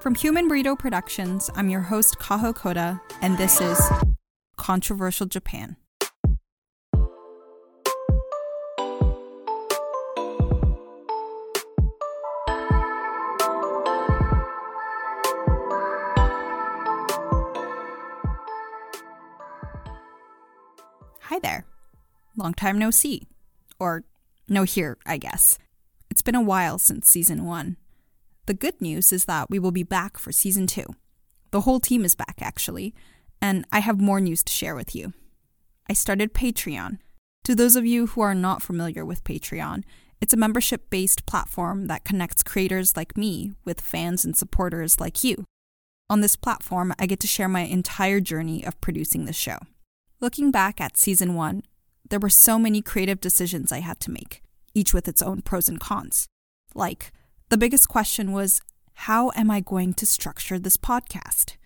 From Human Burrito Productions, I'm your host, Kaho Koda, and this is Controversial Japan. Hi there. Long time no see. Or no here, I guess. It's been a while since season one. The good news is that we will be back for season two. The whole team is back, actually, and I have more news to share with you. I started Patreon. To those of you who are not familiar with Patreon, it's a membership based platform that connects creators like me with fans and supporters like you. On this platform, I get to share my entire journey of producing the show. Looking back at season one, there were so many creative decisions I had to make, each with its own pros and cons. Like, the biggest question was how am I going to structure this podcast?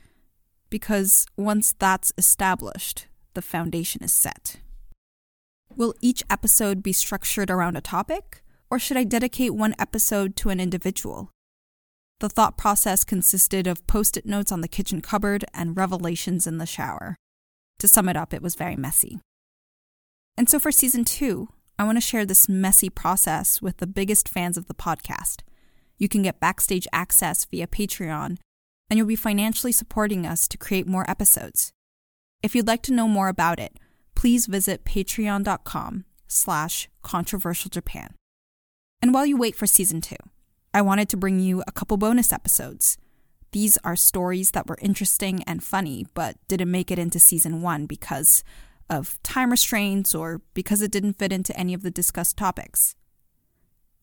Because once that's established, the foundation is set. Will each episode be structured around a topic, or should I dedicate one episode to an individual? The thought process consisted of post it notes on the kitchen cupboard and revelations in the shower. To sum it up, it was very messy. And so for season two, I want to share this messy process with the biggest fans of the podcast you can get backstage access via Patreon, and you'll be financially supporting us to create more episodes. If you'd like to know more about it, please visit patreon.com slash controversialjapan. And while you wait for season two, I wanted to bring you a couple bonus episodes. These are stories that were interesting and funny, but didn't make it into season one because of time restraints or because it didn't fit into any of the discussed topics.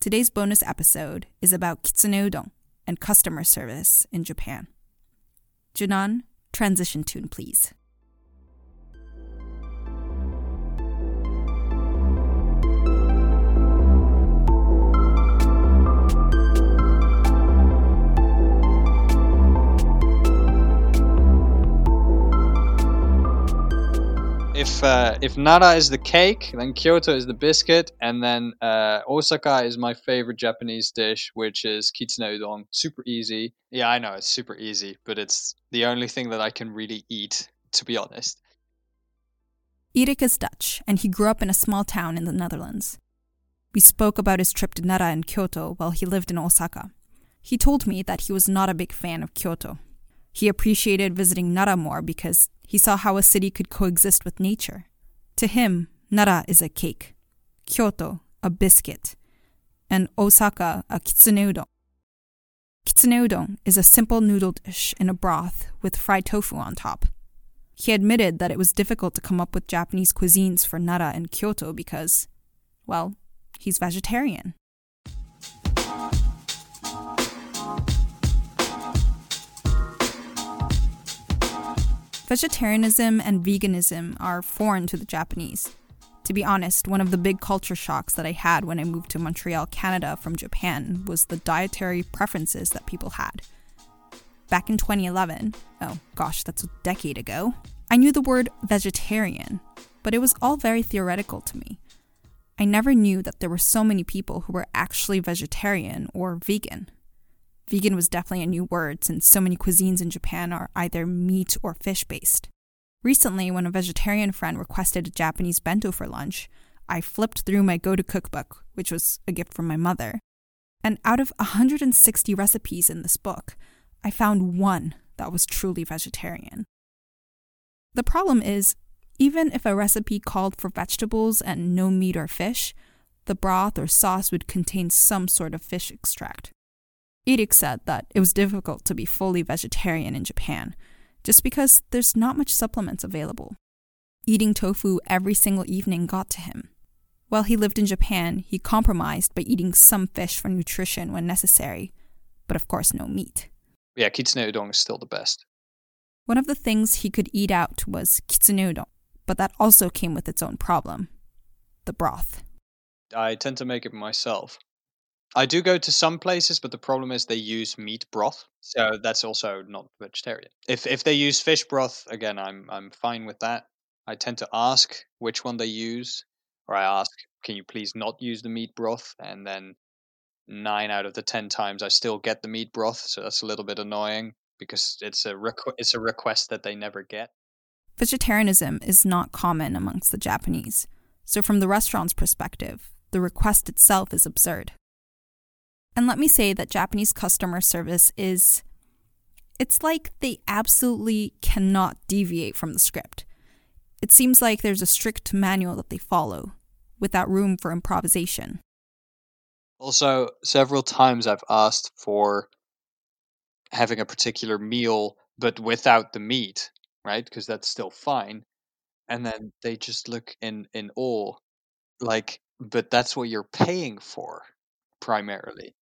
Today's bonus episode is about kitsune udon and customer service in Japan. Junan, transition tune, please. If uh, if Nara is the cake, then Kyoto is the biscuit, and then uh, Osaka is my favorite Japanese dish, which is kitsune udon. Super easy. Yeah, I know it's super easy, but it's the only thing that I can really eat, to be honest. Erik is Dutch, and he grew up in a small town in the Netherlands. We spoke about his trip to Nara and Kyoto while he lived in Osaka. He told me that he was not a big fan of Kyoto. He appreciated visiting Nara more because he saw how a city could coexist with nature. To him, Nara is a cake, Kyoto a biscuit, and Osaka a kitsune udon. Kitsune udon is a simple noodle dish in a broth with fried tofu on top. He admitted that it was difficult to come up with Japanese cuisines for Nara and Kyoto because, well, he's vegetarian. Vegetarianism and veganism are foreign to the Japanese. To be honest, one of the big culture shocks that I had when I moved to Montreal, Canada from Japan was the dietary preferences that people had. Back in 2011, oh gosh, that's a decade ago, I knew the word vegetarian, but it was all very theoretical to me. I never knew that there were so many people who were actually vegetarian or vegan. Vegan was definitely a new word since so many cuisines in Japan are either meat or fish based. Recently, when a vegetarian friend requested a Japanese bento for lunch, I flipped through my go to cookbook, which was a gift from my mother. And out of 160 recipes in this book, I found one that was truly vegetarian. The problem is, even if a recipe called for vegetables and no meat or fish, the broth or sauce would contain some sort of fish extract. Erik said that it was difficult to be fully vegetarian in Japan, just because there's not much supplements available. Eating tofu every single evening got to him. While he lived in Japan, he compromised by eating some fish for nutrition when necessary, but of course no meat. Yeah, kitsune udon is still the best. One of the things he could eat out was kitsune udon, but that also came with its own problem the broth. I tend to make it myself. I do go to some places, but the problem is they use meat broth, so that's also not vegetarian. If if they use fish broth, again, I'm I'm fine with that. I tend to ask which one they use, or I ask, can you please not use the meat broth, and then nine out of the ten times I still get the meat broth, so that's a little bit annoying because it's a requ- it's a request that they never get. Vegetarianism is not common amongst the Japanese, so from the restaurant's perspective, the request itself is absurd. And let me say that Japanese customer service is. It's like they absolutely cannot deviate from the script. It seems like there's a strict manual that they follow, without room for improvisation. Also, several times I've asked for having a particular meal, but without the meat, right? Because that's still fine. And then they just look in in awe, like, but that's what you're paying for primarily.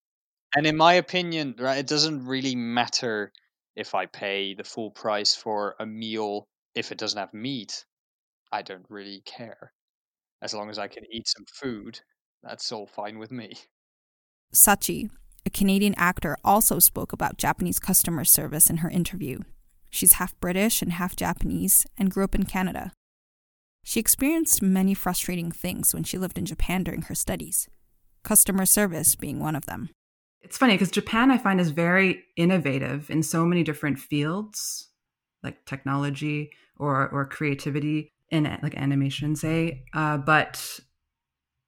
And in my opinion, right, it doesn't really matter if I pay the full price for a meal if it doesn't have meat. I don't really care. As long as I can eat some food, that's all fine with me. Sachi, a Canadian actor, also spoke about Japanese customer service in her interview. She's half British and half Japanese and grew up in Canada. She experienced many frustrating things when she lived in Japan during her studies, customer service being one of them. It's funny because Japan, I find, is very innovative in so many different fields, like technology or, or creativity in like animation, say. Uh, but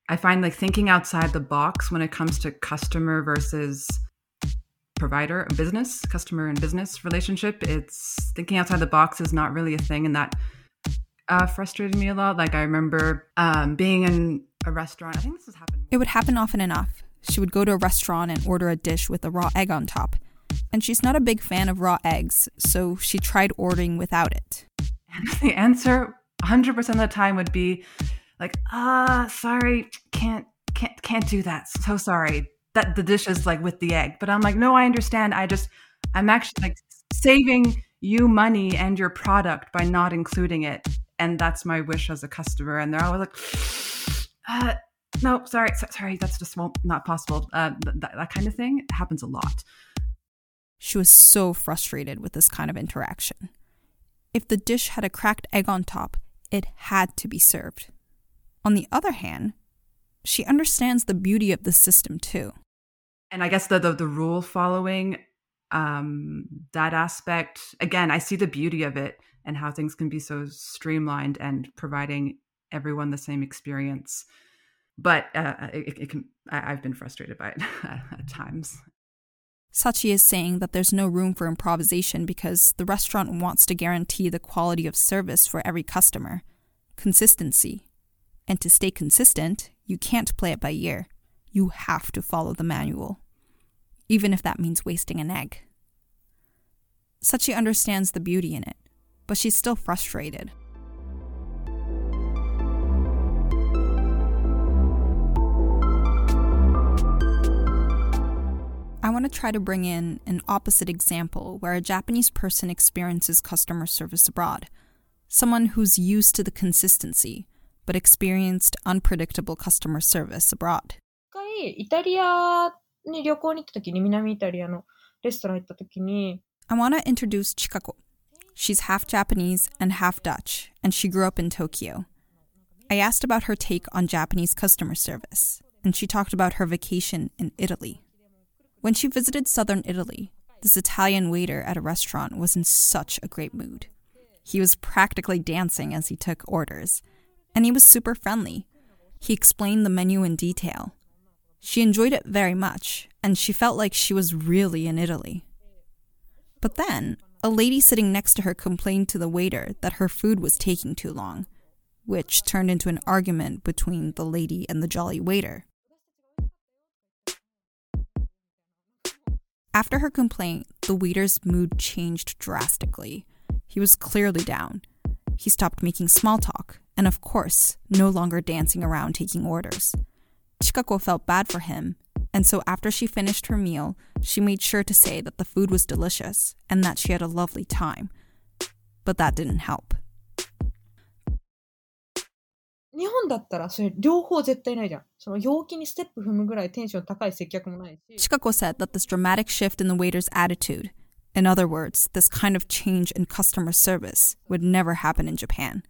I find like thinking outside the box when it comes to customer versus provider business customer and business relationship it's thinking outside the box is not really a thing and that uh, frustrated me a lot like i remember um, being in a restaurant i think this has happened it would happen often enough she would go to a restaurant and order a dish with a raw egg on top and she's not a big fan of raw eggs so she tried ordering without it and the answer 100% of the time would be like, ah, uh, sorry, can't can't can't do that. So sorry. That the dish is like with the egg. But I'm like, no, I understand. I just I'm actually like saving you money and your product by not including it. And that's my wish as a customer. And they're always like, uh, no, sorry, sorry, that's just not possible. Uh, th- that kind of thing happens a lot. She was so frustrated with this kind of interaction. If the dish had a cracked egg on top, it had to be served. On the other hand, she understands the beauty of the system too. And I guess the the, the rule following, um, that aspect, again, I see the beauty of it and how things can be so streamlined and providing everyone the same experience. But uh, it, it, can, I, I've been frustrated by it at times. Sachi is saying that there's no room for improvisation because the restaurant wants to guarantee the quality of service for every customer, consistency, and to stay consistent, you can't play it by ear. You have to follow the manual, even if that means wasting an egg. Sachi understands the beauty in it, but she's still frustrated. want to try to bring in an opposite example where a Japanese person experiences customer service abroad. Someone who's used to the consistency, but experienced unpredictable customer service abroad. イタリアに旅行に行った時に、南イタリアのレストラン行った時に、I want to introduce Chikako. She's half Japanese and half Dutch, and she grew up in Tokyo. I asked about her take on Japanese customer service, and she talked about her vacation in Italy. When she visited southern Italy, this Italian waiter at a restaurant was in such a great mood. He was practically dancing as he took orders and he was super friendly. He explained the menu in detail. She enjoyed it very much, and she felt like she was really in Italy. But then, a lady sitting next to her complained to the waiter that her food was taking too long, which turned into an argument between the lady and the jolly waiter. After her complaint, the waiter's mood changed drastically. He was clearly down. He stopped making small talk and of course, no longer dancing around taking orders. Chikako felt bad for him, and so after she finished her meal, she made sure to say that the food was delicious and that she had a lovely time. But that didn't help. 日本だったらそれ両方絶対ないじゃん。その陽気にステップ踏むぐらいテンション高い接客もないし。Chikako said that this dramatic shift in the waiter's attitude, in other words, this kind of change in customer service, would never happen in Japan.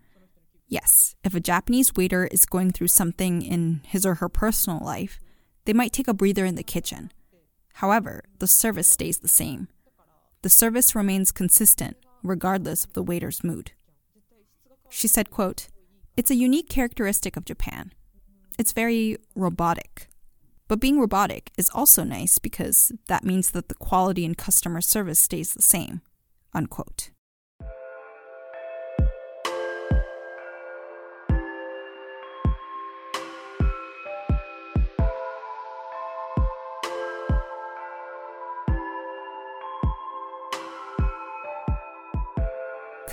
Yes, if a Japanese waiter is going through something in his or her personal life, They might take a breather in the kitchen. However, the service stays the same. The service remains consistent regardless of the waiter's mood. She said, quote, it's a unique characteristic of Japan. It's very robotic. But being robotic is also nice because that means that the quality in customer service stays the same. Unquote.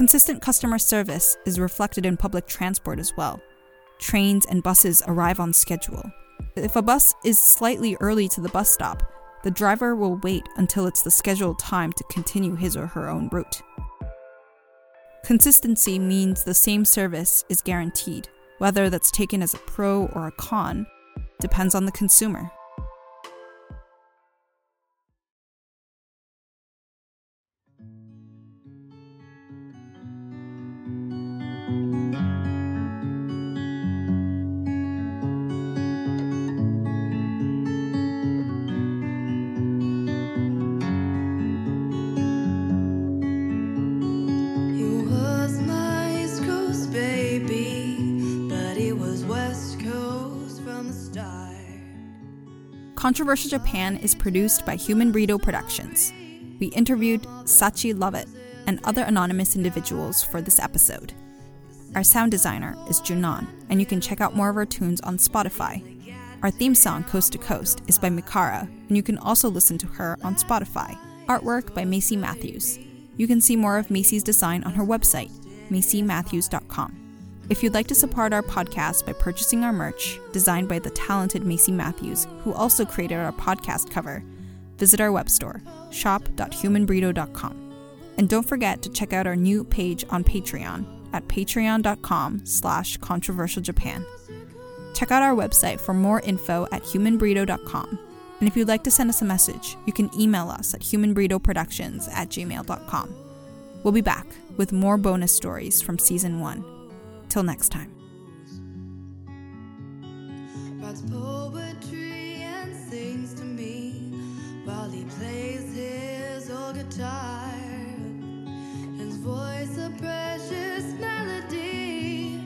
Consistent customer service is reflected in public transport as well. Trains and buses arrive on schedule. If a bus is slightly early to the bus stop, the driver will wait until it's the scheduled time to continue his or her own route. Consistency means the same service is guaranteed. Whether that's taken as a pro or a con depends on the consumer. Controversial Japan is produced by Human Burrito Productions. We interviewed Sachi Lovett and other anonymous individuals for this episode. Our sound designer is Junon, and you can check out more of our tunes on Spotify. Our theme song, Coast to Coast, is by Mikara, and you can also listen to her on Spotify. Artwork by Macy Matthews. You can see more of Macy's design on her website, macymatthews.com. If you'd like to support our podcast by purchasing our merch, designed by the talented Macy Matthews, who also created our podcast cover, visit our web store, shop.humanburrito.com. And don't forget to check out our new page on Patreon at patreon.com slash controversialjapan. Check out our website for more info at humanburrito.com. And if you'd like to send us a message, you can email us at humanburritoproductions at gmail.com. We'll be back with more bonus stories from season one. Till next time. Writes poetry and sings to me while he plays his old guitar. His voice a precious melody.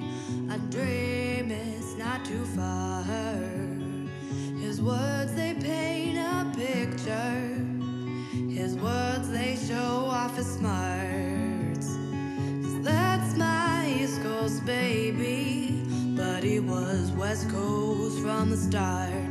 I dream it's not too far. His words they paint a picture. His words they show off his smarts. West Coast from the start.